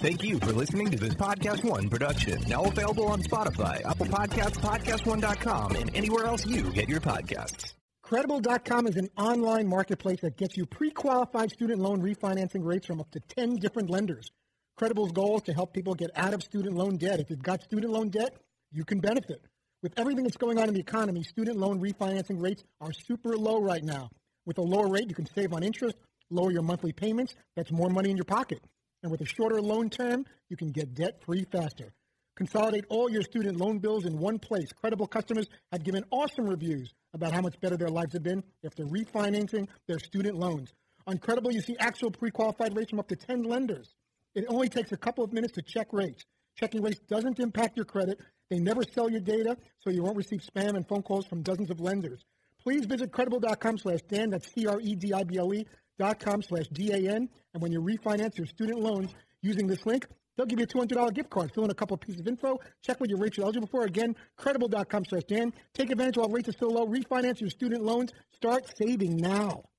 Thank you for listening to this Podcast One production. Now available on Spotify, Apple Podcasts, PodcastOne.com, and anywhere else you get your podcasts. Credible.com is an online marketplace that gets you pre-qualified student loan refinancing rates from up to 10 different lenders. Credible's goal is to help people get out of student loan debt. If you've got student loan debt, you can benefit. With everything that's going on in the economy, student loan refinancing rates are super low right now. With a lower rate, you can save on interest, lower your monthly payments. That's more money in your pocket. And with a shorter loan term, you can get debt free faster. Consolidate all your student loan bills in one place. Credible customers have given awesome reviews about how much better their lives have been after refinancing their student loans. On Credible, you see actual pre-qualified rates from up to 10 lenders. It only takes a couple of minutes to check rates. Checking rates doesn't impact your credit. They never sell your data, so you won't receive spam and phone calls from dozens of lenders. Please visit credible.com slash Dan, that's C-R-E-D-I-B-L-E com slash D-A-N. And when you refinance your student loans using this link, they'll give you a $200 gift card. Fill in a couple of pieces of info. Check what your rates are eligible for. Again, credible.com slash Dan. Take advantage while rates are still low. Refinance your student loans. Start saving now.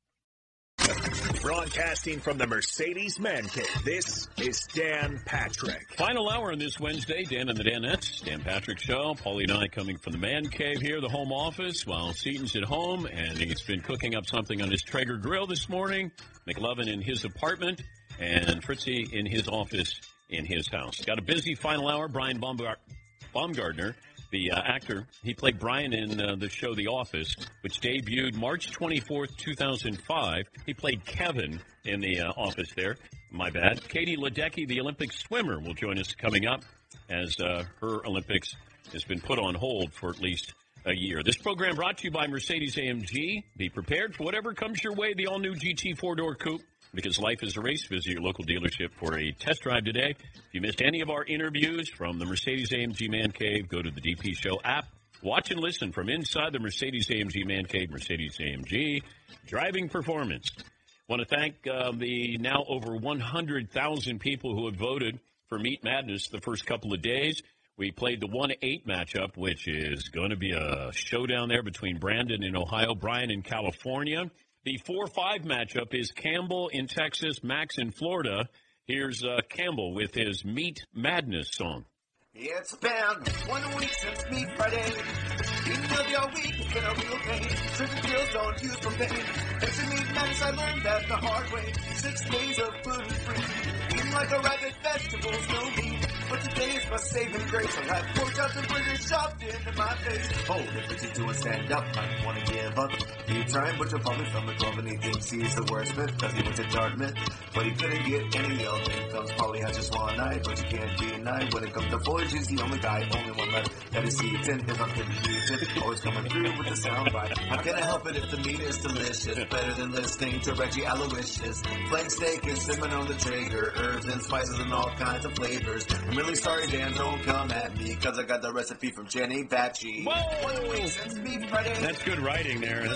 Broadcasting from the Mercedes Man Cave, this is Dan Patrick. Final hour on this Wednesday, Dan and the Danettes, Dan Patrick Show. Paulie and I coming from the Man Cave here, the home office, while Seaton's at home, and he's been cooking up something on his Traeger grill this morning. McLovin in his apartment, and Fritzy in his office in his house. Got a busy final hour. Brian Baumgart- Baumgartner the uh, actor. He played Brian in uh, the show The Office, which debuted March 24th, 2005. He played Kevin in The uh, Office there. My bad. Katie Ledecky, the Olympic swimmer, will join us coming up as uh, her Olympics has been put on hold for at least a year. This program brought to you by Mercedes AMG. Be prepared for whatever comes your way. The all new GT four door coupe because life is a race. Visit your local dealership for a test drive today. If you missed any of our interviews from the Mercedes AMG Man Cave, go to the DP Show app. Watch and listen from inside the Mercedes AMG Man Cave, Mercedes AMG driving performance. Want to thank uh, the now over 100,000 people who have voted for Meat Madness the first couple of days. We played the 1 8 matchup, which is going to be a showdown there between Brandon in Ohio, Brian in California. The 4 5 matchup is Campbell in Texas, Max in Florida. Here's uh, Campbell with his Meat Madness song. It's been one week since Meat Friday. Eating of your week has been a real pain. Certain pills don't use pain. It's a meat madness, I learned that the hard way. Six days of gluten free. Eating like a rabbit, vegetables, no meat. But today is my saving grace. I'll have pork chops and burgers shoved into my face. Oh, if it's doing stand up, I wanna give up. You trying, but you're probably from the club and he thinks he's the wordsmith. Cause he went to Dartmouth, but he couldn't get any of it. Comes Paulie has just one eye, but you can't deny. When it comes to foliage, he's the only guy, only one left. That is Seaton, cause I'm pretty heated. Always coming through with the sound bite. How can I help it if the meat is delicious? Better than listening to Reggie Aloysius. Flank steak and cinnamon on the Traeger. Herbs and spices and all kinds of flavors. I'm really sorry, Dan, don't come at me. Cause I got the recipe from Jenny Batchy. One week since Meat That's good writing there.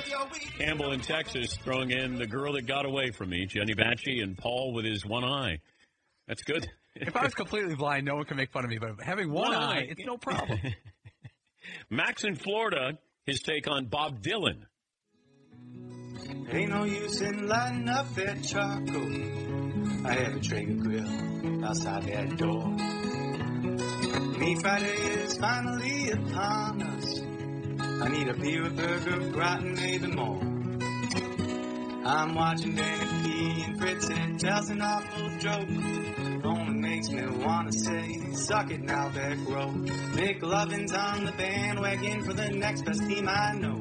Campbell in Texas throwing in the girl that got away from me, Jenny Batchy, and Paul with his one eye. That's good. If I was completely blind, no one can make fun of me. But having one, One eye, eye. it's no problem. Max in Florida, his take on Bob Dylan. Ain't no use in lighting up that charcoal. I have a Traeger grill outside that door. Me Friday is finally upon us. I need a beer, a burger, gratin, maybe more. I'm watching P and Fritz and tells an awful joke. Only makes me wanna say, suck it now, back row. McLovin's on the bandwagon for the next best team I know.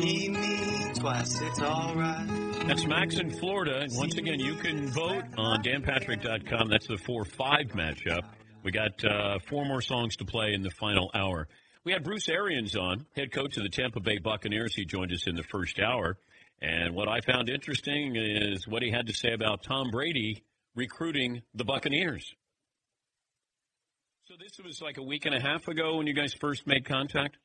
Beat me twice, it's alright. That's Max in Florida. And once again, you can vote on danpatrick.com. That's the 4 5 matchup. We got uh, four more songs to play in the final hour. We had Bruce Arians on, head coach of the Tampa Bay Buccaneers. He joined us in the first hour. And what I found interesting is what he had to say about Tom Brady recruiting the Buccaneers. So this was like a week and a half ago when you guys first made contact?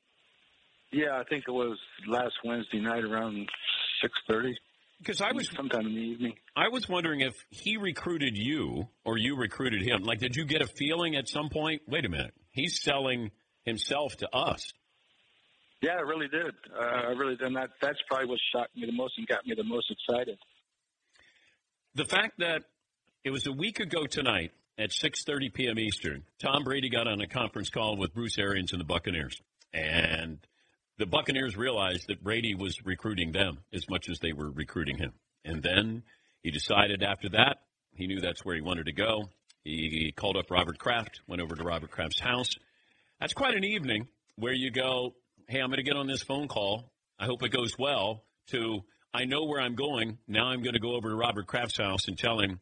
Yeah, I think it was last Wednesday night around six thirty. Because I was sometime in the evening. I was wondering if he recruited you or you recruited him. Like, did you get a feeling at some point? Wait a minute, he's selling himself to us. Yeah, I really did. Uh, I really did. And that that's probably what shocked me the most and got me the most excited. The fact that it was a week ago tonight, at 6:30 p.m. Eastern, Tom Brady got on a conference call with Bruce Arians and the Buccaneers, and the Buccaneers realized that Brady was recruiting them as much as they were recruiting him. And then he decided after that he knew that's where he wanted to go. He called up Robert Kraft, went over to Robert Kraft's house. That's quite an evening where you go, "Hey, I'm going to get on this phone call. I hope it goes well." To I know where I'm going. Now I'm going to go over to Robert Kraft's house and tell him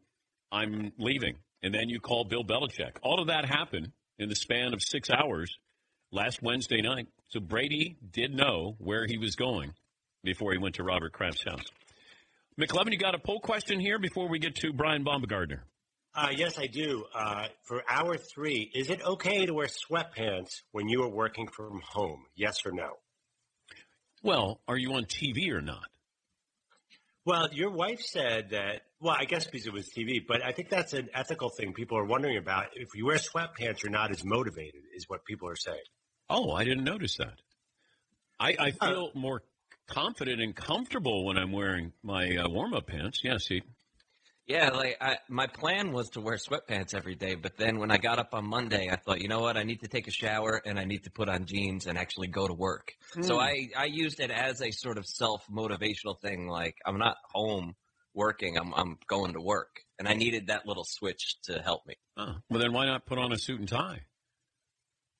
I'm leaving. And then you call Bill Belichick. All of that happened in the span of six hours last Wednesday night. So Brady did know where he was going before he went to Robert Kraft's house. McLovin, you got a poll question here before we get to Brian Baumgartner. Uh, yes, I do. Uh, for hour three, is it okay to wear sweatpants when you are working from home? Yes or no? Well, are you on TV or not? Well, your wife said that. Well, I guess because it was TV, but I think that's an ethical thing people are wondering about. If you wear sweatpants, you're not as motivated, is what people are saying. Oh, I didn't notice that. I, I feel more confident and comfortable when I'm wearing my uh, warm up pants. Yeah, see. Yeah, like I, my plan was to wear sweatpants every day, but then when I got up on Monday, I thought, you know what, I need to take a shower and I need to put on jeans and actually go to work. So Mm. I I used it as a sort of self motivational thing. Like I'm not home working, I'm I'm going to work, and I needed that little switch to help me. Oh, well, then why not put on a suit and tie?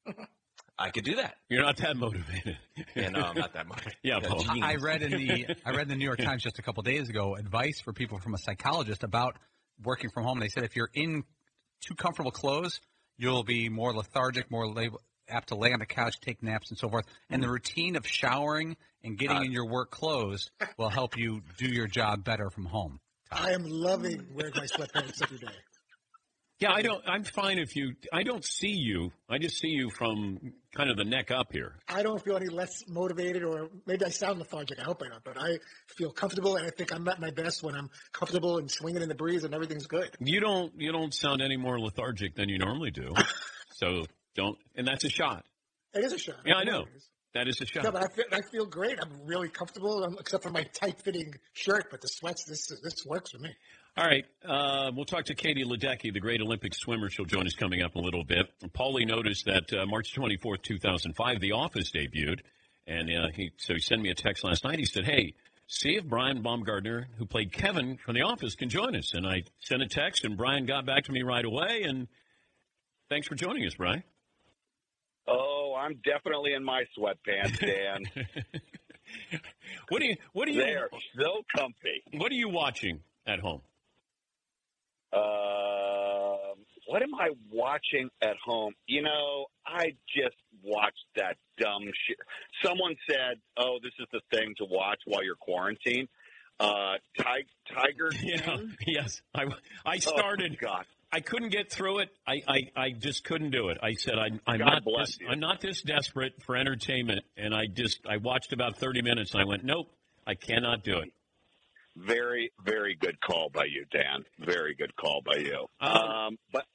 I could do that. You're not that motivated. Yeah, no, I'm not that motivated. yeah, Yeah, Paul. jeans. I read in the I read in the New York Times just a couple days ago advice for people from a psychologist about working from home. They said if you're in too comfortable clothes, you'll be more lethargic, more lab- apt to lay on the couch, take naps, and so forth. And the mm. routine of showering and getting in your work clothes will help you do your job better from home. I am loving wearing my sweatpants every day. Yeah, I don't. I'm fine if you. I don't see you. I just see you from kind of the neck up here. I don't feel any less motivated, or maybe I sound lethargic. I hope I don't, but I feel comfortable, and I think I'm at my best when I'm comfortable and swinging in the breeze, and everything's good. You don't. You don't sound any more lethargic than you normally do. so don't. And that's a shot. It is a shot. Yeah, I know. That is a shot. Yeah, but I feel, I feel great. I'm really comfortable, um, except for my tight-fitting shirt. But the sweats, this this works for me. All right. Uh, we'll talk to Katie Ledecky, the great Olympic swimmer. She'll join us coming up in a little bit. Paulie noticed that uh, March 24th, 2005, The Office debuted. And uh, he, so he sent me a text last night. He said, Hey, see if Brian Baumgartner, who played Kevin from The Office, can join us. And I sent a text, and Brian got back to me right away. And thanks for joining us, Brian. Oh, I'm definitely in my sweatpants, Dan. What do you? What do you? They're so comfy. What are you watching at home? Um, what am I watching at home? You know, I just watched that dumb shit. Someone said, "Oh, this is the thing to watch while you're quarantined." Uh, Ti- Tiger Yeah, yes. I, I Oh, started. God. I couldn't get through it. I, I, I just couldn't do it. I said I'm, I'm God not this, you. I'm not this desperate for entertainment, and I just I watched about 30 minutes. and I went, nope, I cannot do it. Very, very good call by you, Dan. Very good call by you. Um, Um, but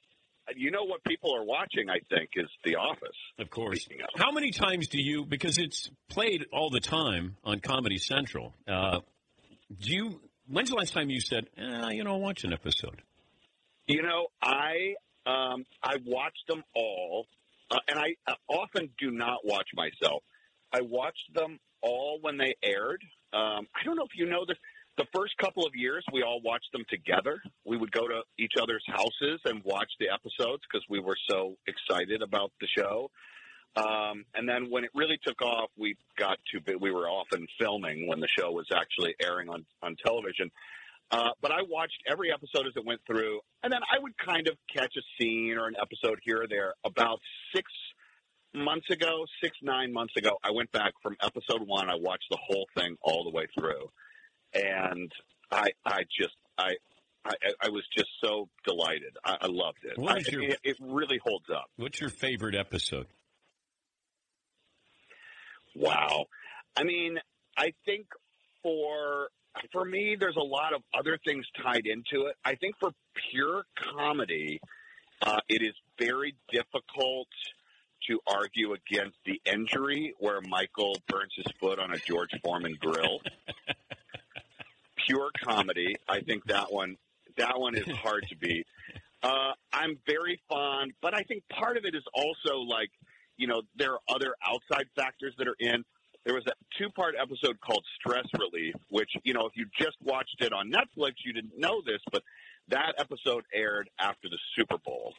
you know what people are watching? I think is The Office. Of course. Of. How many times do you? Because it's played all the time on Comedy Central. Uh, do you? When's the last time you said, eh, you know, I watch an episode? You know, I um, I watched them all, uh, and I uh, often do not watch myself. I watched them all when they aired. Um, I don't know if you know this. The first couple of years, we all watched them together. We would go to each other's houses and watch the episodes because we were so excited about the show. Um, and then when it really took off, we got to. We were often filming when the show was actually airing on on television. Uh, but I watched every episode as it went through, and then I would kind of catch a scene or an episode here or there. About six months ago, six nine months ago, I went back from episode one. I watched the whole thing all the way through, and I I just I. I, I was just so delighted. I, I loved it. What I- your- it. It really holds up. What's your favorite episode? Wow. I mean, I think for for me, there's a lot of other things tied into it. I think for pure comedy, uh, it is very difficult to argue against the injury where Michael burns his foot on a George Foreman grill. pure comedy, I think that one that one is hard to beat. Uh, I'm very fond, but I think part of it is also like, you know, there are other outside factors that are in. There was a two part episode called Stress Relief, which, you know, if you just watched it on Netflix, you didn't know this, but that episode aired after the Super Bowl.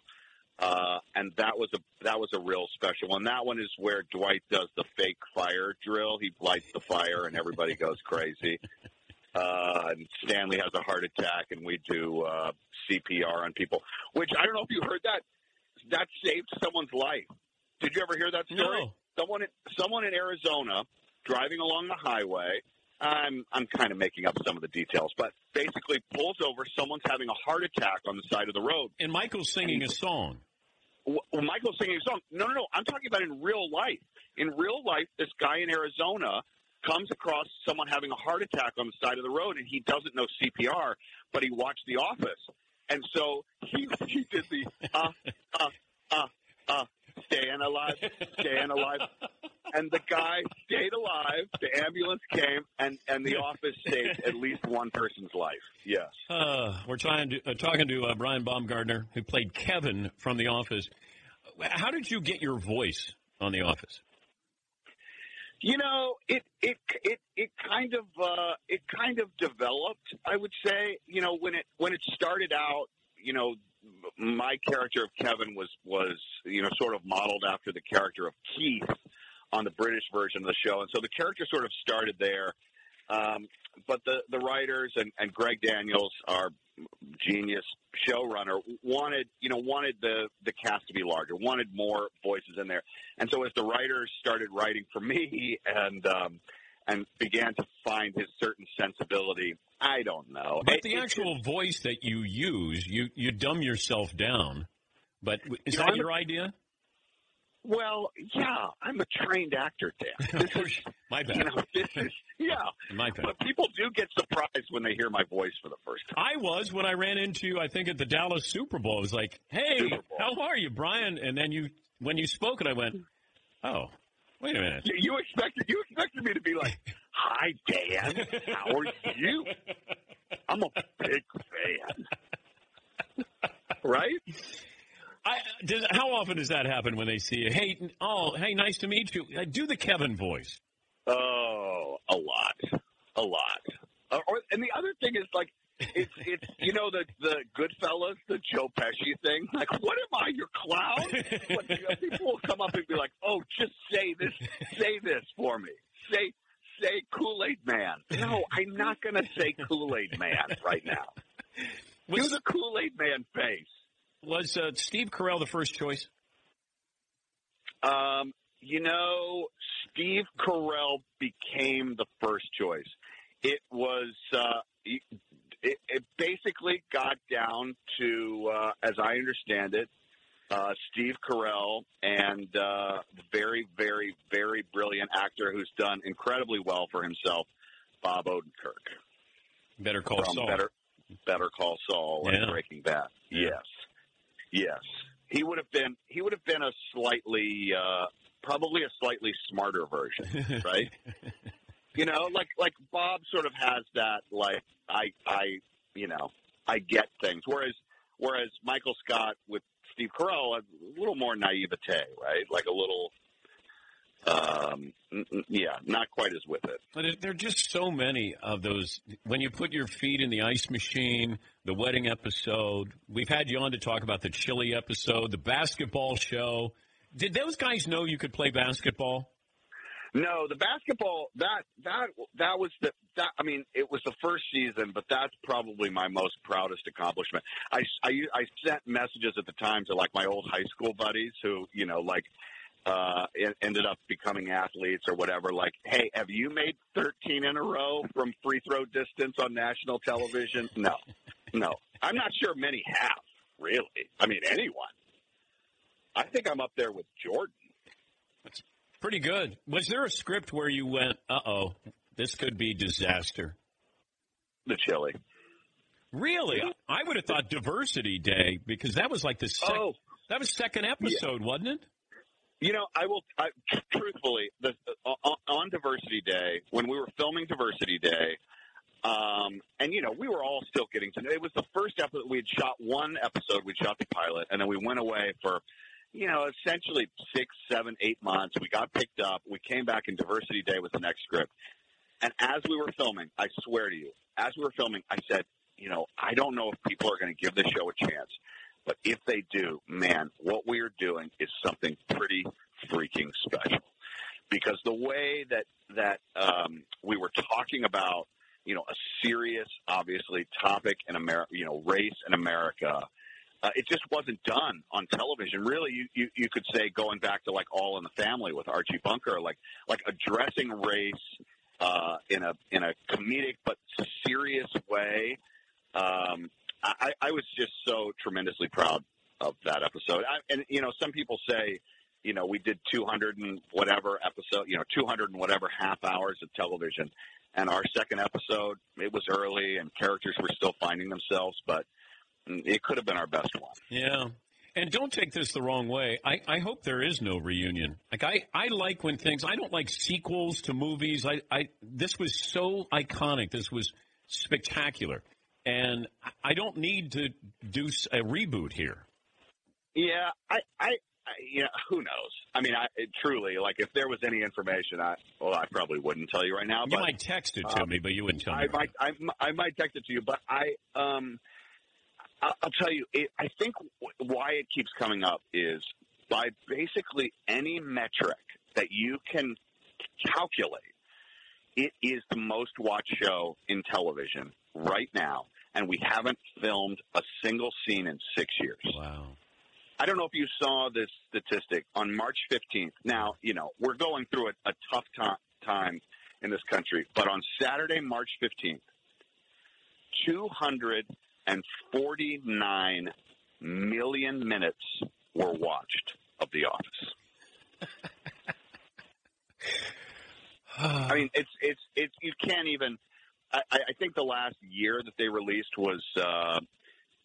Uh, and that was a that was a real special one. That one is where Dwight does the fake fire drill. He lights the fire, and everybody goes crazy. Uh, and Stanley has a heart attack, and we do uh, CPR on people. Which I don't know if you heard that. That saved someone's life. Did you ever hear that story? No. Someone, in, someone in Arizona driving along the highway. I'm I'm kind of making up some of the details, but basically pulls over. Someone's having a heart attack on the side of the road. And Michael's singing a song. Well, Michael's singing a song. No, no, no. I'm talking about in real life. In real life, this guy in Arizona comes across someone having a heart attack on the side of the road, and he doesn't know CPR, but he watched The Office, and so he he did the uh uh uh uh staying alive, staying alive, and the guy stayed alive. The ambulance came, and and The Office saved at least one person's life. Yes. Uh, we're trying to, uh, talking to uh, Brian Baumgartner, who played Kevin from The Office. How did you get your voice on The Office? You know, it it it it kind of uh, it kind of developed. I would say, you know, when it when it started out, you know, my character of Kevin was was you know sort of modeled after the character of Keith on the British version of the show, and so the character sort of started there. Um, but the the writers and, and Greg Daniels, our genius showrunner, wanted you know wanted the the cast to be larger, wanted more voices in there, and so as the writers started writing for me and um, and began to find his certain sensibility, I don't know. But It- the it- actual voice that you use, you you dumb yourself down. But is You know, that I'm your idea? Well, yeah, I'm a trained actor, Dan. This is, My bad. you know, this is, yeah. My bad. But people do get surprised when they hear my voice for the first time. I was when I ran into you. I think at the Dallas Super Bowl. I was like, "Hey, how are you, Brian?" And then you when you spoke it, I went, "Oh, wait a minute." You, you expected you expected me to be like, "Hi, Dan. How are you?" I'm a big fan. right? I, does, how often does that happen when they see you? Hey, oh, hey, nice to meet you. Uh, Do the Kevin voice. Oh, a lot, a lot. Uh, or, and the other thing is like, it's it's you know the the Goodfellas, the Joe Pesci thing. Like, what am I, your clown? Like, you know, people will come up and be like, "Oh, just say this, say this for me. Say say Kool Aid Man." No, I'm not going to say Kool Aid Man right now. Do Was, the Kool Aid Man face. Was uh, Steve Carell the first choice? Um, you know, Steve Carell became the first choice. It was uh, it, it basically got down to, uh, as I understand it, uh, Steve Carell and uh, very, very, very brilliant actor who's done incredibly well for himself, Bob Odenkirk Better Call from Saul. Better Better Call Saul and Breaking Bad. Yeah. Yes, yes, he would have been. He would have been a slightly, uh, probably a slightly smarter version, right? you know, like like Bob sort of has that. Like I, I, you know, I get things. Whereas whereas Michael Scott with Steve Carell, a little more naivete, right? Like a little. Um, yeah, not quite as with it. But it, there are just so many of those. When you put your feet in the ice machine, the wedding episode, we've had you on to talk about the chili episode, the basketball show. Did those guys know you could play basketball? No, the basketball that that that was the that I mean it was the first season, but that's probably my most proudest accomplishment. I I, I sent messages at the time to like my old high school buddies who you know like uh ended up becoming athletes or whatever. Like, hey, have you made 13 in a row from free throw distance on national television? No, no, I'm not sure many have really. I mean, anyone. I think I'm up there with Jordan. Pretty good. Was there a script where you went, uh oh, this could be disaster? The chili. Really? I would have thought Diversity Day because that was like the sec- Oh. that was second episode, wasn't it? You know, I will. I, truthfully, the, on, on Diversity Day, when we were filming Diversity Day, Um, and you know, we were all still getting to know. It was the first episode. We had shot one episode. We shot the pilot, and then we went away for, you know, essentially six, seven, eight months. We got picked up. We came back, and Diversity Day was the next script. And as we were filming, I swear to you, as we were filming, I said, you know, I don't know if people are going to give this show a chance, but if they do, man, what we are doing is something pretty freaking special. Because the way that that um, we were talking about, you know, a serious, obviously topic in America, you know, race in America, uh, it just wasn't done on television. Really, you, you you could say going back to like All in the Family with Archie Bunker, like like addressing race uh, in a in a comedic but serious way. Um, I, I was just so tremendously proud of that episode. I, and you know, some people say, you know, we did 200 and whatever episode, you know, 200 and whatever half hours of television. And our second episode, it was early and characters were still finding themselves, but it could have been our best one. Yeah. And don't take this the wrong way. I, I hope there is no reunion. Like I, I like when things I don't like sequels to movies. I, I this was so iconic. This was spectacular. And I don't need to do a reboot here. Yeah, I, I, I you know, who knows? I mean, I it, truly like if there was any information, I well, I probably wouldn't tell you right now. You but might text it to um, me, but you wouldn't tell me. I might, I, m- I might text it to you, but I, um, I- I'll tell you. It, I think w- why it keeps coming up is by basically any metric that you can calculate. It is the most watched show in television right now, and we haven't filmed a single scene in six years. Wow. I don't know if you saw this statistic on March 15th. Now, you know, we're going through a, a tough to- time in this country, but on Saturday, March 15th, 249 million minutes were watched of The Office. I mean, it's it's it's you can't even. I, I think the last year that they released was uh,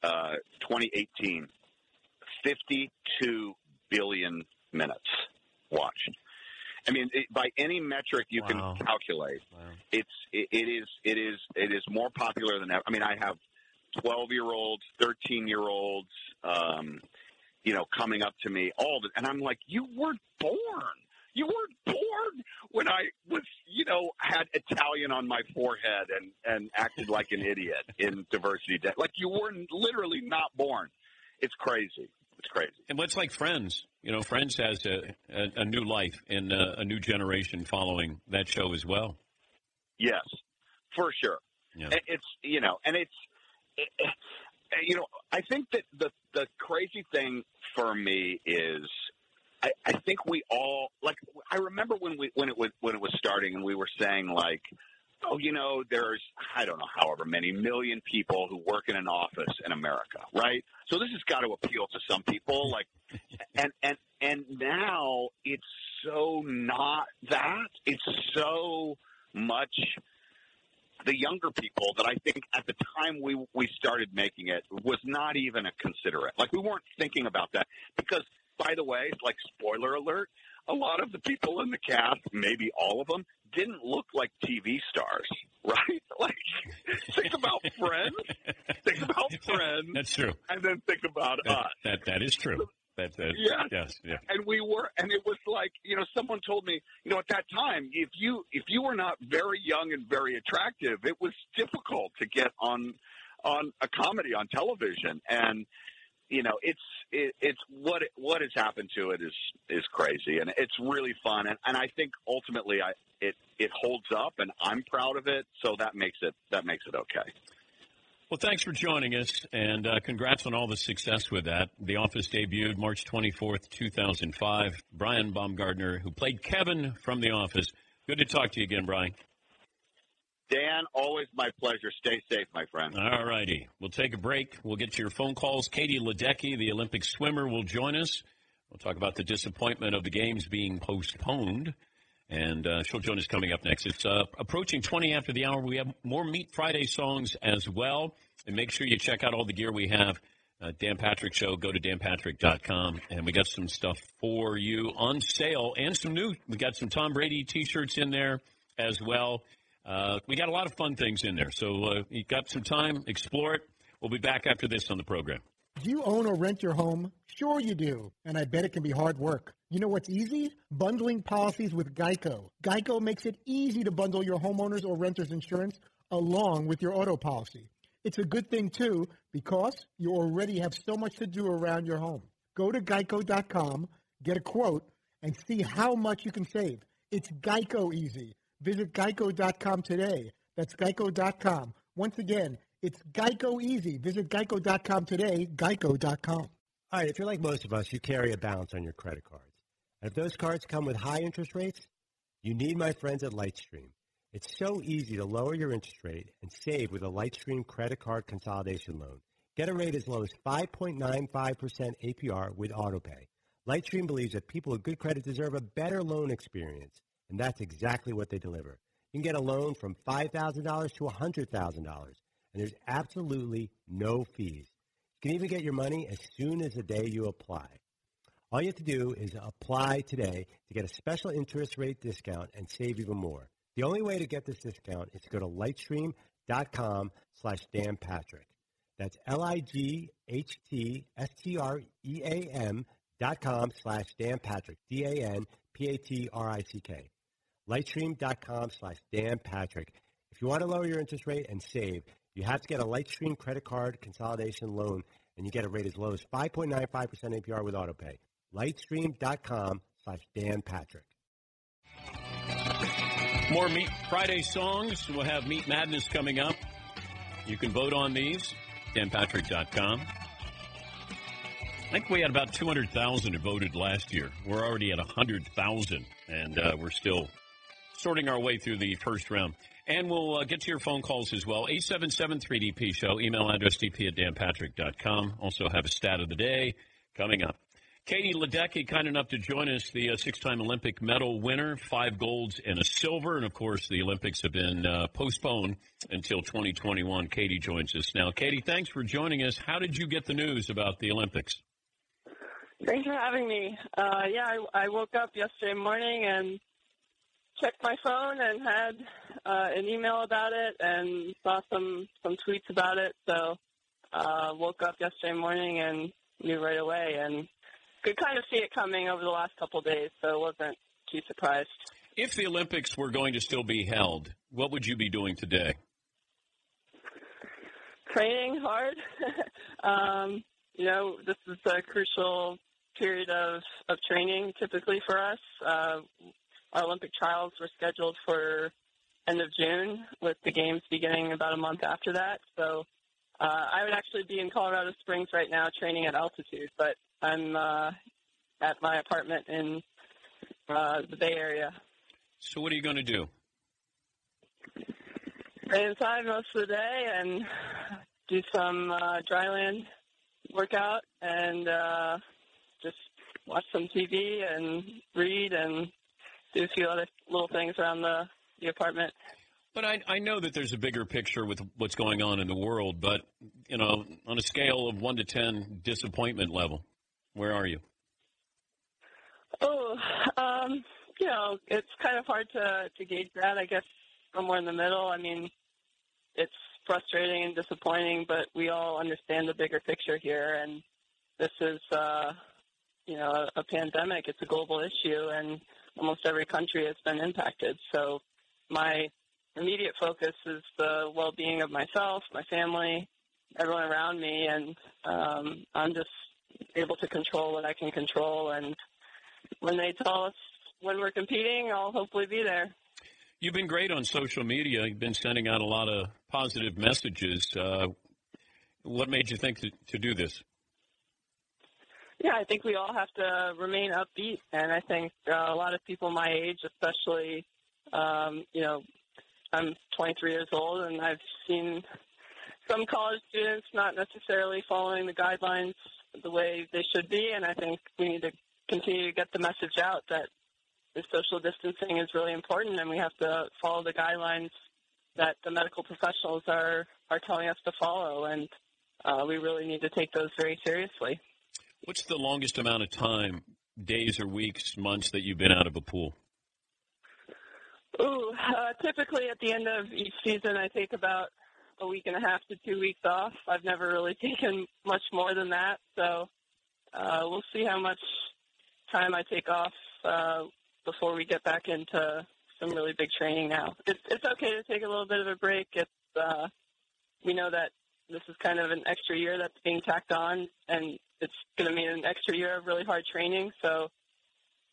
uh, 2018. 52 billion minutes watched. I mean, it, by any metric you can calculate, it's it, it is it is it is more popular than ever. I mean, I have 12 year olds, 13 year olds, um, you know, coming up to me all the, and I'm like, you weren't born. You weren't born when I was, you know, had Italian on my forehead and and acted like an idiot in Diversity Day. Like you were literally not born. It's crazy. It's crazy. And what's like Friends? You know, Friends has a, a, a new life and uh, a new generation following that show as well. Yes, for sure. Yeah. It's you know, and it's it, it- you know, I think that the the crazy thing for me is. I, I think we all like. I remember when we when it was when it was starting, and we were saying like, oh, you know, there's I don't know, however many million people who work in an office in America, right? So this has got to appeal to some people, like, and and and now it's so not that. It's so much the younger people that I think at the time we we started making it was not even a considerate. Like we weren't thinking about that because, by the way, like spoiler alert, a lot of the people in the cast, maybe all of them, didn't look like TV stars, right? Like think about Friends, think about Friends, That's true. and then think about That, us. that that is true. That, that Yes. yes, yeah. and we were and it was like you know someone told me you know at that time if you if you were not very young and very attractive it was difficult to get on on a comedy on television and you know it's it, it's what what has happened to it is is crazy and it's really fun and and I think ultimately I it it holds up and I'm proud of it so that makes it that makes it okay Well, thanks for joining us, and uh, congrats on all the success with that. The Office debuted March 24th, 2005. Brian Baumgartner, who played Kevin from The Office. Good to talk to you again, Brian. Dan always my pleasure stay safe my friend All righty. We'll take a break. We'll get to your phone calls. Katie Ledecky, the Olympic swimmer, will join us. We'll talk about the disappointment of the games being postponed. And uh, she'll join us coming up next. It's uh, approaching 20 after the hour. We have more Meat Friday songs as well. And make sure you check out all the gear we have. Uh, Dan Patrick Show. Go to danpatrick.com. And we got some stuff for you on sale and some new. We got some Tom Brady t shirts in there as well. Uh, we got a lot of fun things in there. So uh, you got some time, explore it. We'll be back after this on the program. Do you own or rent your home? Sure you do, and I bet it can be hard work. You know what's easy? Bundling policies with Geico. Geico makes it easy to bundle your homeowner's or renter's insurance along with your auto policy. It's a good thing too because you already have so much to do around your home. Go to geico.com, get a quote, and see how much you can save. It's Geico easy. Visit geico.com today. That's geico.com. Once again, it's Geico easy. Visit geico.com today, geico.com. All right, if you're like most of us, you carry a balance on your credit cards. And if those cards come with high interest rates, you need my friends at Lightstream. It's so easy to lower your interest rate and save with a Lightstream credit card consolidation loan. Get a rate as low as 5.95% APR with AutoPay. Lightstream believes that people with good credit deserve a better loan experience, and that's exactly what they deliver. You can get a loan from $5,000 to $100,000, and there's absolutely no fees. You can even get your money as soon as the day you apply. All you have to do is apply today to get a special interest rate discount and save even more. The only way to get this discount is to go to lightstream.com slash Dan Patrick. That's L-I-G-H-T-S-T-R-E-A-M dot com slash Dan Patrick, D-A-N-P-A-T-R-I-C-K. Lightstream.com slash Dan Patrick. If you want to lower your interest rate and save, you have to get a Lightstream credit card consolidation loan, and you get a rate as low as 5.95% APR with AutoPay. Lightstream.com slash Dan Patrick. More Meat Friday songs. We'll have Meat Madness coming up. You can vote on these. DanPatrick.com. I think we had about 200,000 who voted last year. We're already at 100,000, and uh, we're still sorting our way through the first round. And we'll uh, get to your phone calls as well. 877-3DP show. Email address dp at danpatrick.com. Also have a stat of the day coming up. Katie Ledecky, kind enough to join us, the uh, six-time Olympic medal winner, five golds and a silver. And, of course, the Olympics have been uh, postponed until 2021. Katie joins us now. Katie, thanks for joining us. How did you get the news about the Olympics? Thanks for having me. Uh, yeah, I, I woke up yesterday morning and checked my phone and had uh, an email about it and saw some some tweets about it. So uh, woke up yesterday morning and knew right away and could kind of see it coming over the last couple of days. So wasn't too surprised. If the Olympics were going to still be held, what would you be doing today? Training hard. um, you know, this is a crucial period of, of training typically for us. Uh, Olympic trials were scheduled for end of June, with the games beginning about a month after that. So uh, I would actually be in Colorado Springs right now training at altitude, but I'm uh, at my apartment in uh, the Bay Area. So what are you going to do? Stay inside most of the day and do some uh, dryland workout and uh, just watch some TV and read and do a few other little things around the, the apartment. But I, I know that there's a bigger picture with what's going on in the world, but, you know, on a scale of 1 to 10 disappointment level, where are you? Oh, um, you know, it's kind of hard to, to gauge that. I guess somewhere in the middle. I mean, it's frustrating and disappointing, but we all understand the bigger picture here, and this is, uh, you know, a, a pandemic. It's a global issue, and almost every country has been impacted. So my immediate focus is the well-being of myself, my family, everyone around me, and um, I'm just able to control what I can control. And when they tell us when we're competing, I'll hopefully be there. You've been great on social media. You've been sending out a lot of positive messages. Uh, what made you think to, to do this? Yeah, I think we all have to remain upbeat, and I think uh, a lot of people my age, especially, um, you know, I'm 23 years old, and I've seen some college students not necessarily following the guidelines the way they should be, and I think we need to continue to get the message out that the social distancing is really important, and we have to follow the guidelines that the medical professionals are are telling us to follow, and uh, we really need to take those very seriously. What's the longest amount of time, days or weeks, months, that you've been out of a pool? Ooh, uh, typically at the end of each season, I take about a week and a half to two weeks off. I've never really taken much more than that, so uh, we'll see how much time I take off uh, before we get back into some really big training. Now, it's it's okay to take a little bit of a break. It's uh, we know that this is kind of an extra year that's being tacked on, and it's going to mean an extra year of really hard training. So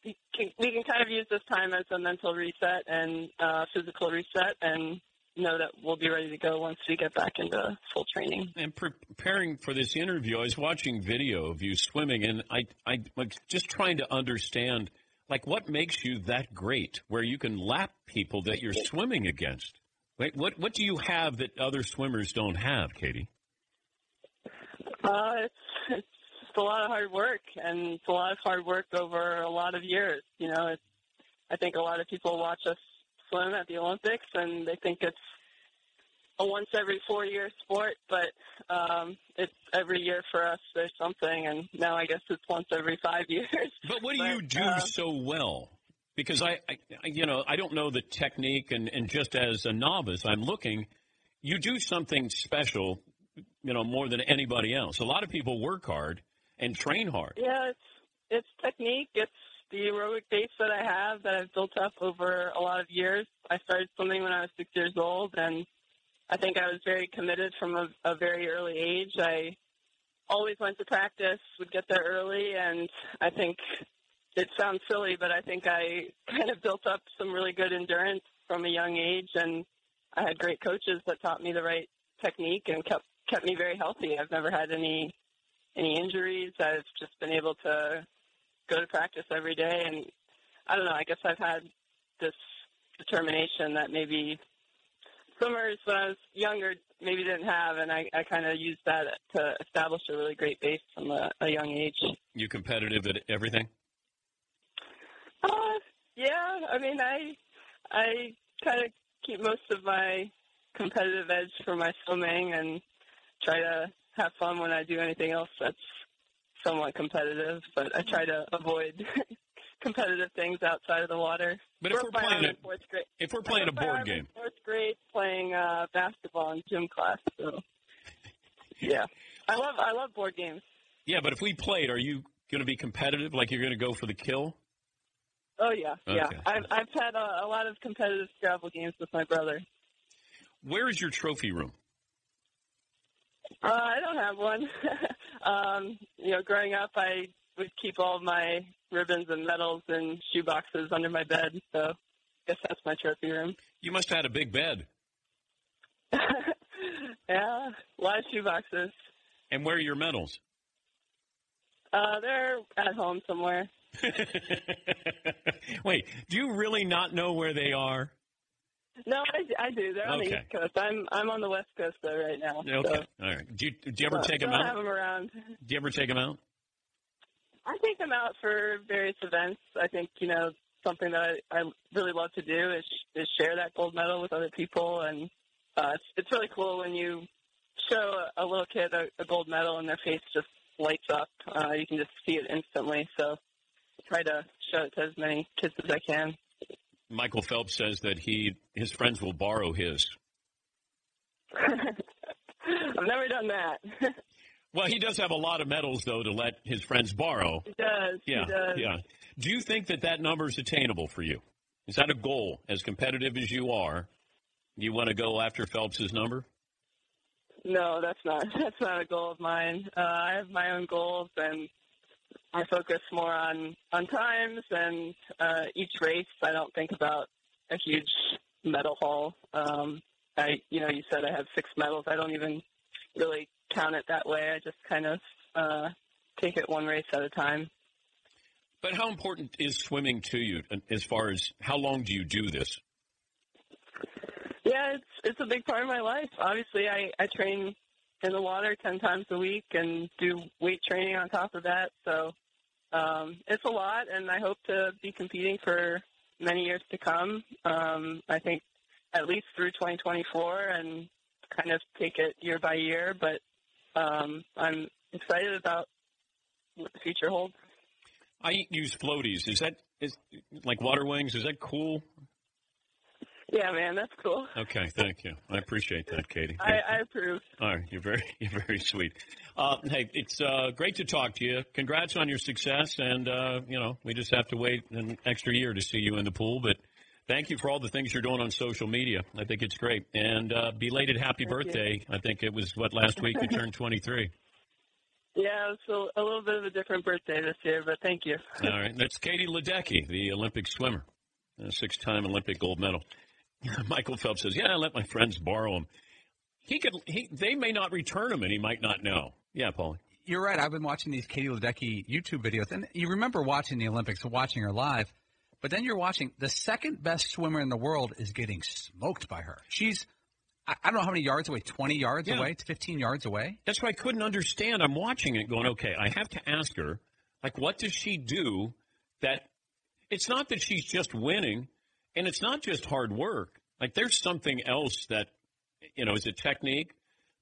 we can, we can kind of use this time as a mental reset and uh, physical reset, and know that we'll be ready to go once we get back into full training. And preparing for this interview, I was watching video of you swimming, and I I was just trying to understand like what makes you that great, where you can lap people that you're swimming against. Wait, what what do you have that other swimmers don't have, Katie? Uh, it's, it's just a lot of hard work, and it's a lot of hard work over a lot of years. You know, it's, I think a lot of people watch us swim at the Olympics, and they think it's a once every four year sport, but um, it's every year for us. There's something, and now I guess it's once every five years. But what do but, you do uh, so well? Because I, I, I- you know, I don't know the technique, and, and just as a novice, I'm looking. You do something special, you know, more than anybody else. A lot of people work hard and train hard. Yeah, it's it's technique. It's the aerobic base that I have that I've built up over a lot of years. I started swimming when I was six years old, and I think I was very committed from a, a very early age. I always went to practice, would get there early, and I think it sounds silly, but I think I kind of built up some really good endurance from a young age, and I had great coaches that taught me the right technique and kept kept me very healthy. I've never had any any injuries. I've just been able to go to practice every day, and I don't know. I guess I've had this determination that maybe swimmers when I was younger maybe didn't have, and I, I kind of used that to establish a really great base from a, a young age. You competitive at everything? Uh, yeah, I mean, I I kind of keep most of my competitive edge for my swimming and try to have fun when I do anything else that's somewhat competitive, but I try to avoid competitive things outside of the water. But if Broke we're playing a- fourth grade, if we're playing a board game. fourth grade playing uh, basketball in gym class. So yeah, I love I love board games. Yeah, but if we played, are you going to be competitive? Like you're going to go for the kill? Oh yeah, yeah. I've I've had a, a lot of competitive Scrabble games with my brother. Where is your trophy room? Uh, I don't have one. um, you know, growing up, I would keep all my ribbons and medals in shoe boxes under my bed. So, I guess that's my trophy room. You must have had a big bed. Yeah, a lot of shoe boxes. And where are your medals? Uh, they're at home somewhere. Wait, do you really not know where they are? No, I, I do. They're on the East Coast. I'm I'm on the West Coast though right now. Okay, So, all right. Do you, do you ever take them out? have them around. Do you ever take them out? I take them out for various events. I think you know something that I, I really love to do is is share that gold medal with other people, and uh, it's it's really cool when you show a, a little kid a, a gold medal and their face just lights up. Uh, you can just see it instantly. So I try to show it to as many kids as I can. Michael Phelps says that he his friends will borrow his. I've never done that. Well, he does have a lot of medals though to let his friends borrow. he does. Yeah, He does. yeah. Do you think that that number is attainable for you? Is that a goal? As competitive as you are, you want to go after Phelps's number? No, that's not that's not a goal of mine. Uh, I have my own goals, and I focus more on on times and uh, each race. I don't think about a huge medal haul. Um, I, you know, you said I have six medals. I don't even really count it that way. I just kind of uh, take it one race at a time. But how important is swimming to you as far as how long do you do this? Yeah, it's it's a big part of my life. Obviously, I I train in the water ten times a week and do weight training on top of that. So um, it's a lot, and I hope to be competing for many years to come. Um, I think at least through 2024, and kind of take it year by year. But um, I'm excited about what the future holds. I use floaties. Is that is like water wings? Is that cool? Yeah, man, that's cool. Okay, thank you. I appreciate that, Katie. I, I approve. All right, you're very, you're very sweet. Uh, hey, it's uh, great to talk to you. Congrats on your success, and uh, you know we just have to wait an extra year to see you in the pool. But thank you for all the things you're doing on social media. I think it's great. And uh, belated happy Thank you. birthday. I think it was what last week you turned 23. Yeah, it's a, a little bit of a different birthday this year, but thank you. All right, that's Katie Ledecky, the Olympic swimmer, a six-time Olympic gold medal. Michael Phelps says, "Yeah, I let my friends borrow them. He could. He, they may not return them, and he might not know." Yeah, Paul. You're right. I've been watching these Katie Ledecky YouTube videos, and you remember watching the Olympics and watching her live, but then you're watching the second best swimmer in the world is getting smoked by her. She's, I I don't know how many yards away, 20 yards Yeah. away, 15 yards away. That's what I couldn't understand. I'm watching it, going, "Okay, I have to ask her, like, what does she do that? It's not that she's just winning, and it's not just hard work. Like, there's something else that, you know, is a technique.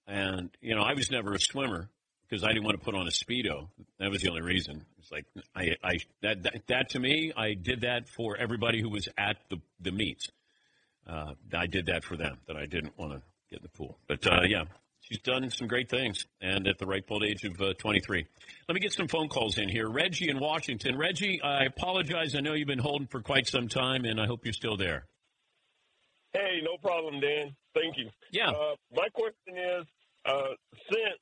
And you know, I was never a swimmer." Because I didn't want to put on a speedo. That was the only reason. It's like I, I that, that that to me, I did that for everybody who was at the the meets. Uh, I did that for them. That I didn't want to get in the pool. But uh, yeah, she's done some great things, and at the ripe old age of uh, 23. Let me get some phone calls in here. Reggie in Washington. Reggie, I apologize. I know you've been holding for quite some time, and I hope you're still there. Hey, no problem, Dan. Thank you. Yeah. Uh, my question is, uh, since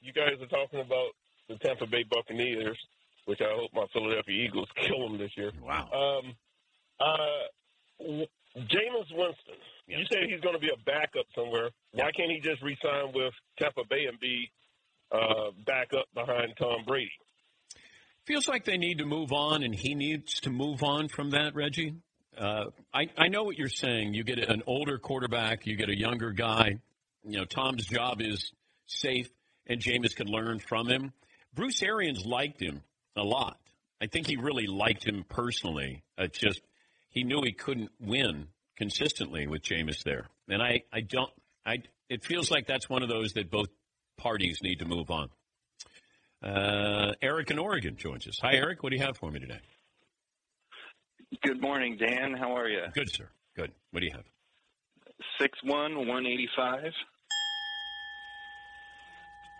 you guys are talking about the Tampa Bay Buccaneers, which I hope my Philadelphia Eagles kill them this year. Wow. Um, uh, w- Jameis Winston. You say he's going to be a backup somewhere. Why can't he just resign with Tampa Bay and be uh, backup behind Tom Brady? Feels like they need to move on, and he needs to move on from that, Reggie. Uh, I, I know what you're saying. You get an older quarterback, you get a younger guy. You know, Tom's job is safe, and Jameis can learn from him. Bruce Arians liked him a lot. I think he really liked him personally. It's just he knew he couldn't win consistently with Jameis there, and I, I don't. I it feels like that's one of those that both parties need to move on. Uh, Eric in Oregon joins us. Hi, Eric. What do you have for me today? Good morning, Dan. How are you? Good, sir. Good. What do you have? Six one one eighty five.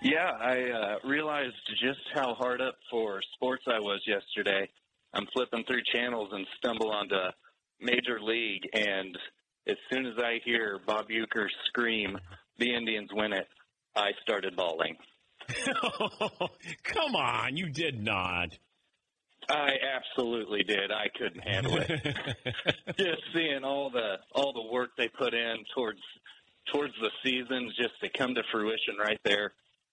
Yeah, I uh, realized just how hard up for sports I was yesterday. I'm flipping through channels and stumble onto Major League, and as soon as I hear Bob Uecker scream, "The Indians win it," I started bawling. Come on, you did not. I absolutely did. I couldn't handle it. just seeing all the all the work they put in towards towards the season just to come to fruition right there.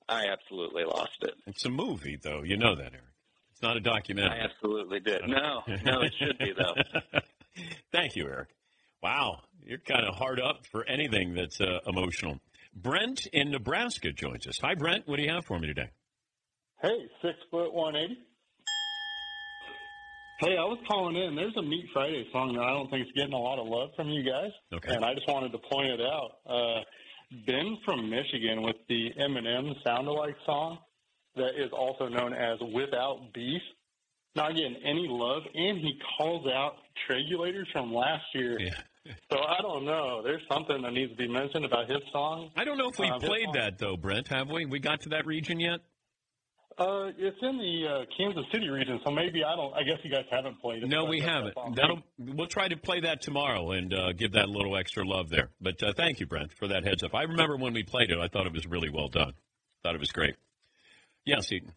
I absolutely lost it. It's a movie, though. You know that, Eric. It's not a documentary. I absolutely did. No, no, it should be though. Thank you, Eric. Wow, you're kind of hard up for anything that's uh, emotional. Brent in Nebraska joins us. Hi, Brent. What do you have for me today? Hey, six foot one eighty. Hey, I was calling in. There's a Meat Friday song that I don't think is getting a lot of love from you guys, Okay. and I just wanted to point it out. Uh, ben from Michigan with the Eminem sound alike song that is also known as Without Beef, not getting any love, and he calls out Tregulators from last year. So I don't know. There's something that needs to be mentioned about his song. I don't know if we Uh, played that, though, Brent. Have we? We got to that region yet? Uh, it's in the uh, Kansas City region, so maybe I don't. I guess you guys haven't played it. No, we haven't. That'll we'll try to play that tomorrow and uh, give that a little extra love there. But uh, thank you, Brent, for that heads up. I remember when we played it. I thought it was really well done. Thought it was great. Yes, Eaton.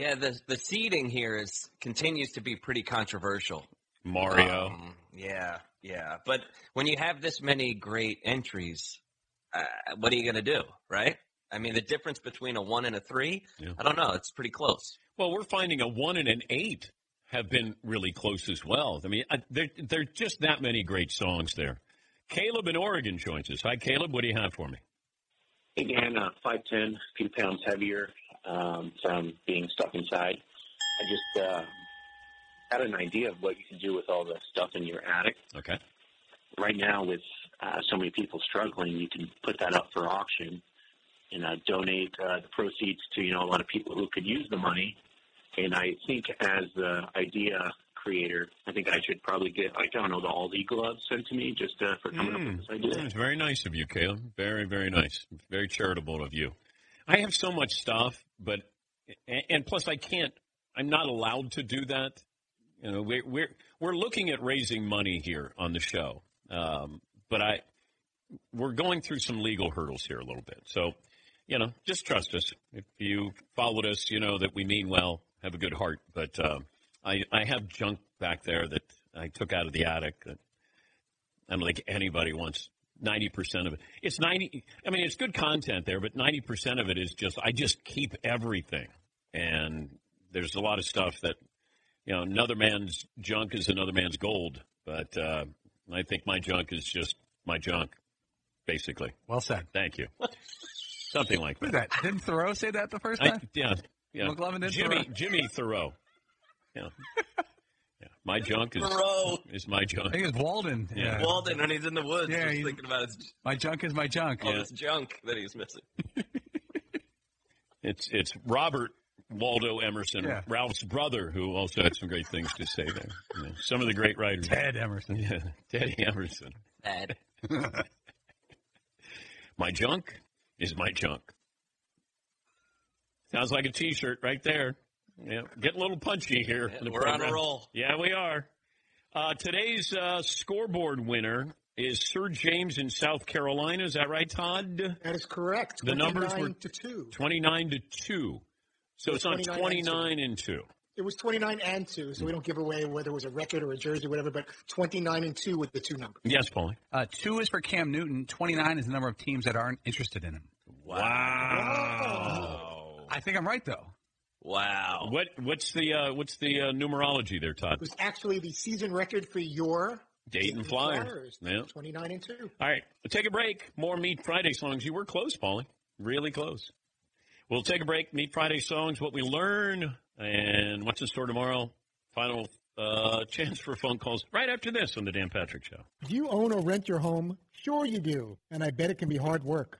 Yeah, the the seeding here is continues to be pretty controversial. Mario. Um, yeah, yeah. But when you have this many great entries, uh, what are you going to do, right? I mean, the difference between a one and a three, I don't know. It's pretty close. Well, we're finding a one and an eight have been really close as well. I mean, I, there there's just that many great songs there. Caleb in Oregon joins us. Hi, Caleb. What do you have for me? Hey, Dan, uh, 5'10", a few pounds heavier um, from being stuck inside. I just uh, had an idea of what you can do with all the stuff in your attic. Okay. Right now, with uh, so many people struggling, you can put that up for auction and uh, donate uh, the proceeds to you know a lot of people who could use the money. And I think as the idea creator. I think I should probably get like I don't know the Aldi gloves sent to me just uh, for coming up with this idea. It's very nice of you, Caleb. Very, very nice. Very charitable of you. I have so much stuff, but and, plus I can't. I'm not allowed to do that. You know, we're we're we're looking at raising money here on the show, um, but I we're going through some legal hurdles here a little bit. So, you know, just trust us. If you followed us, you know that we mean well, have a good heart. But uh, I I have junk back there that I took out of the attic. That I don't think anybody wants ninety percent of it. It's ninety. I mean, it's good content there, but ninety percent of it is just I just keep everything, and there's a lot of stuff that you know another man's junk is another man's gold. But uh, I think my junk is just my junk, basically. Well said. Thank you. Something like that. that? Didn't Thoreau say that the first I, time? yeah, yeah. McLovin did Jimmy Thoreau? Jimmy Thoreau. Yeah. Yeah. My junk is Thoreau. is my junk. I think it's Walden. Yeah. Walden when he's in the woods, Yeah, just he- thinking about his, My junk is my junk. all this junk that he's missing. It's it's Robert Waldo Emerson, Yeah. Ralph's brother, who also had some great things to say there. You know, some of the great writers. Ted Emerson. Yeah, Teddy Emerson. Ed. My junk is my junk. Sounds like a T-shirt right there. Yeah, getting a little punchy here. in the we're on a roll. Yeah, we are. Uh, today's uh, scoreboard winner is Sir James in South Carolina. Is that right, Todd? That is correct. The numbers 29 were to two. 29 to 2. So it's on 29 and 29 and 2. It was 29 and two, so we don't give away whether it was a record or a jersey, or whatever. But 29 and two with the two numbers. Yes, Paulie. Uh, two is for Cam Newton. Twenty-nine is the number of teams that aren't interested in him. Wow. I think I'm right though. Wow. What what's the uh, what's the uh, numerology there, Todd? It was actually the season record for your Dayton Flyers. Yeah. 29 and two. All right, we'll take a break. More Meat Friday songs. You were close, Paulie. Really close. We'll take a break. Meat Friday songs. What we learn and what's in store tomorrow. Final uh, chance for phone calls right after this on the Dan Patrick Show. Do you own or rent your home? Sure you do. And I bet it can be hard work.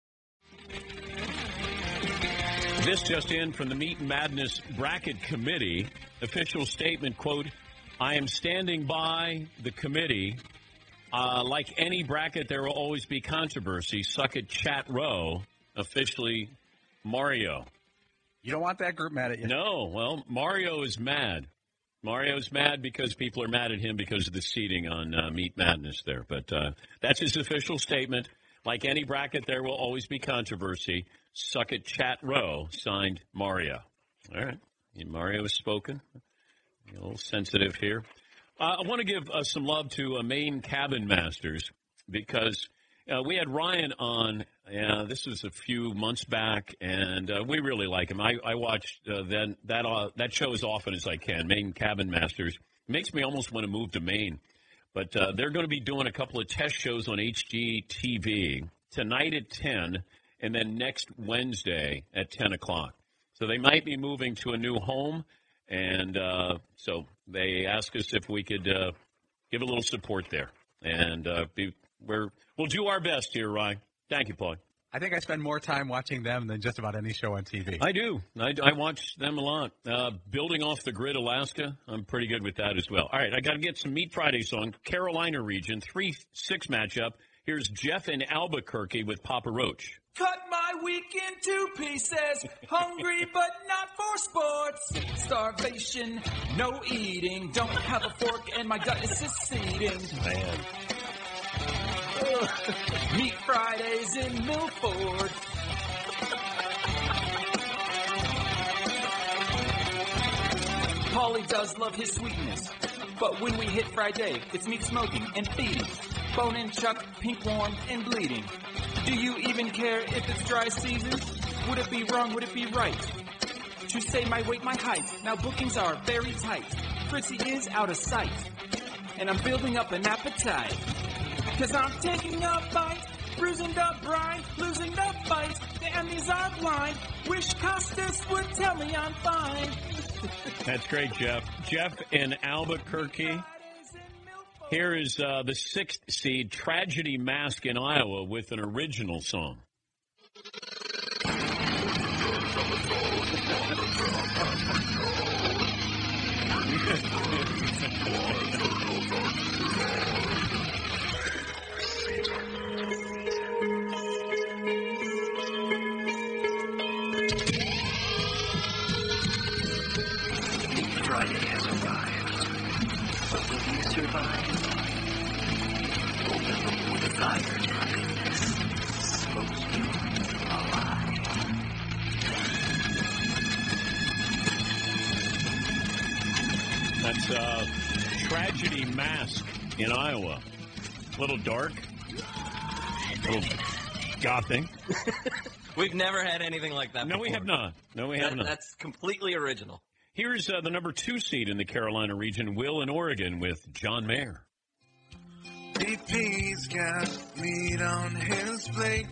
This just in from the Meat Madness Bracket Committee. Official statement, quote, I am standing by the committee. Uh, like any bracket, there will always be controversy. Suck it, chat row. Officially, Mario. You don't want that group mad at you. No, well, Mario is mad. Mario's mad because people are mad at him because of the seating on uh, Meat Madness there. But uh, that's his official statement. Like any bracket, there will always be controversy. Suck it, chat row. Signed, Mario. All right. Mario has spoken. A little sensitive here. Uh, I want to give uh, some love to uh, Maine Cabin Masters because uh, we had Ryan on. This was a few months back, and uh, we really like him. I, I watched uh, that that that show as often as I can. Maine Cabin Masters makes me almost want to move to Maine. But uh, they're going to be doing a couple of test shows on HGTV tonight at ten, and then next Wednesday at ten o'clock. So they might be moving to a new home, and uh, so they asked us if we could uh, give a little support there, and uh, be, we're we'll do our best here, Ryan. Thank you, Paul. I think I spend more time watching them than just about any show on TV. I do. I, I watch them a lot. Uh, building off the grid, Alaska. I'm pretty good with that as well. All right, I got to get some Meat Friday song. Carolina region three six matchup. Here's Jeff in Albuquerque with Papa Roach. Cut my week into pieces. Hungry but not for sports. Starvation, no eating. Don't have a fork and my gut is seceding. Man. Meat Fridays in Milford. Paulie does love his sweetness, but when we hit Friday, it's meat smoking and feeding. Bone and chuck, pink warm and bleeding. Do you even care if it's dry season? Would it be wrong, would it be right? To say my weight, my height, now bookings are very tight. Fritzy is out of sight, and I'm building up an appetite. Cause I'm taking a bite, bruising the brine, losing the fight. The enemies are blind. Wish Costas would tell me I'm fine. That's great, Jeff. Jeff in Albuquerque. Here is uh, the sixth seed Tragedy Mask in Iowa with an original song. gothing. We've never had anything like that. No, we before. have not. No, we have not. That's completely original. Here's uh, the number two seed in the Carolina region, Will in Oregon with John Mayer. BP's got meat on his plate.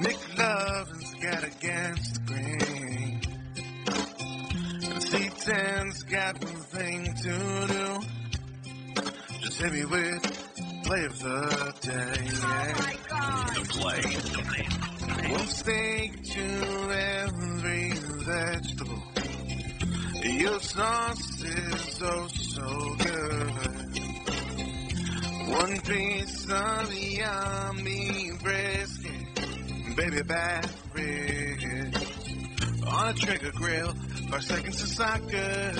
McLovin's got against the grain. Seaton's got one thing to do. Just hit me with play of the day. Oh play. One steak to every vegetable. Your sauce is oh so good. One piece of yummy brisket, baby back ribs. On a Traeger grill, five seconds to soccer.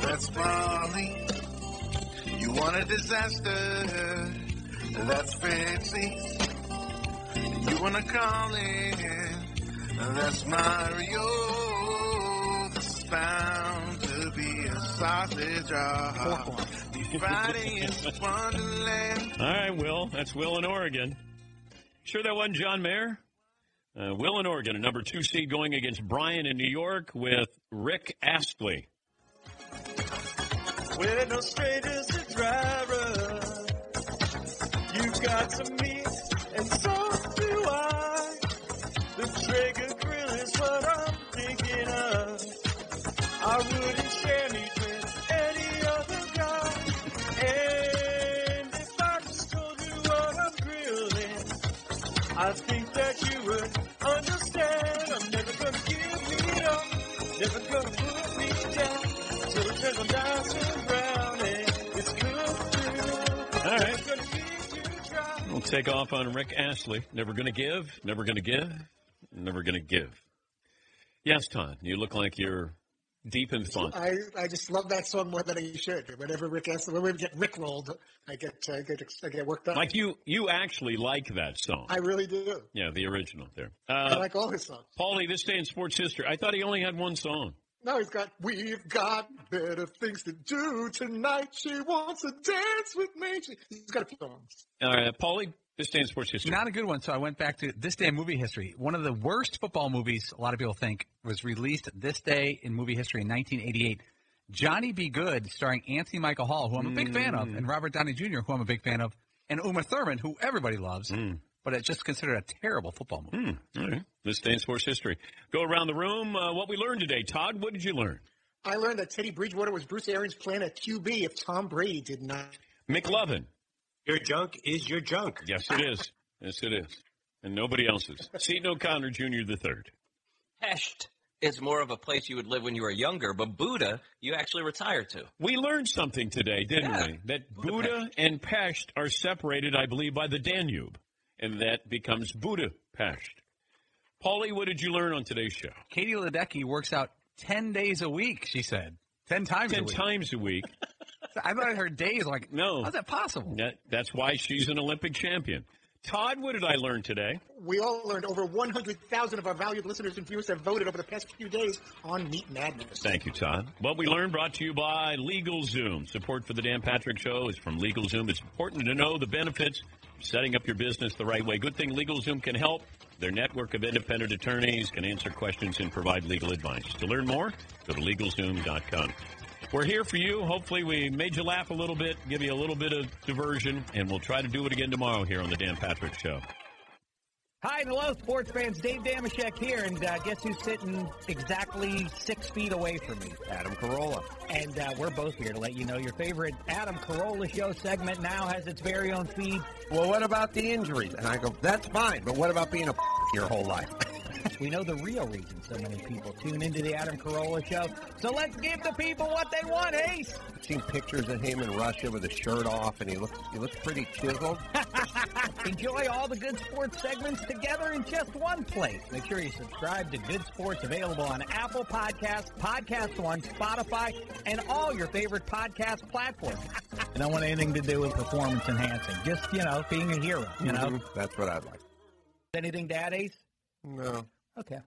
That's Molly. You want a disaster? That's Fritzy. You wanna call it? That's Mario. This is bound to be a sausage roll. Friday is Wonderland. All right, Will. That's Will in Oregon. Sure that wasn't John Mayer? Uh, Will in Oregon, a number two seed going against Brian in New York with Rick Astley. We're no strangers to driver. You got some meat, I think that you would understand. I'm never gonna give me up, never gonna me. Gonna. We'll take off on Rick Astley. Never to give, never to give, never to give. Yes, Todd, you look like you're deep in thought. I, I just love that song more than I should. Whenever Rick asks, when we get Rick rolled, I get I get I get worked up. Like you, you actually like that song. I really do. Yeah, the original there. I Uh, like all his songs. Paulie, this day in sports history. I thought he only had one song. No, he's got. We've got better things to do tonight. She wants to dance with me. She, he's got a few songs. All right, Paulie, this day in sports history. Not a good one. So I went back to this day in movie history. One of the worst football movies, a lot of people think, was released this day in movie history in 1988. Johnny Be Good, starring Anthony Michael Hall, who I'm a big fan of, mm. and Robert Downey Jr., who I'm a big fan of, and Uma Thurman, who everybody loves, mm. but it's just considered a terrible football movie. Mm. All right, this day in sports history. Go around the room. Uh, what we learned today, Todd. What did you learn? I learned that Teddy Bridgewater was Bruce Arians' plan at QB if Tom Brady did not. McLovin. Your junk is your junk. Yes, it is. Yes, it is. And nobody else's. Seaton O'Connor Jr. the third. Pesht is more of a place you would live when you were younger, but Buddha you actually retired to. We learned something today, didn't Yeah. we? That Buddha and Pest are separated, I believe, by the Danube, and that becomes Budapest. Paulie, what did you learn on today's show? Katie Ledecky works out 10 days a week, she said. 10 times Ten a week. times a week. I thought I heard days like, No. how's that possible? That, that's why she's an Olympic champion. Todd, what did I learn today? We all learned over 100,000 of our valued listeners and viewers have voted over the past few days on Meat Madness. Thank you, Todd. What we learned brought to you by LegalZoom. Support for the Dan Patrick Show is from LegalZoom. It's important to know the benefits of setting up your business the right way. Good thing LegalZoom can help. Their network of independent attorneys can answer questions and provide legal advice. To learn more, go to LegalZoom.com. We're here for you. Hopefully, we made you laugh a little bit, give you a little bit of diversion, and we'll try to do it again tomorrow here on the Dan Patrick Show. Hi, and hello, sports fans. Dave Dameshek here, and uh, guess who's sitting exactly six feet away from me? Adam Carolla. And uh, we're both here to let you know your favorite Adam Carolla Show segment now has its very own feed. Well, what about the injuries? And I go, that's fine, but what about being a your whole life? we know the real reason so many people tune into the Adam Carolla Show. So let's give the people what they want, Ace. I've seen pictures of him in Russia with his shirt off, and he looks he looks pretty chiseled. Enjoy all the good sports segments together in just one place. Make sure you subscribe to Good Sports available on Apple Podcasts, Podcast One, Spotify, and all your favorite podcast platforms. I don't want anything to do with performance enhancing. Just, you know, being a hero, you know? Mhm. That's what I'd like. Anything to add, Ace? No. Okay.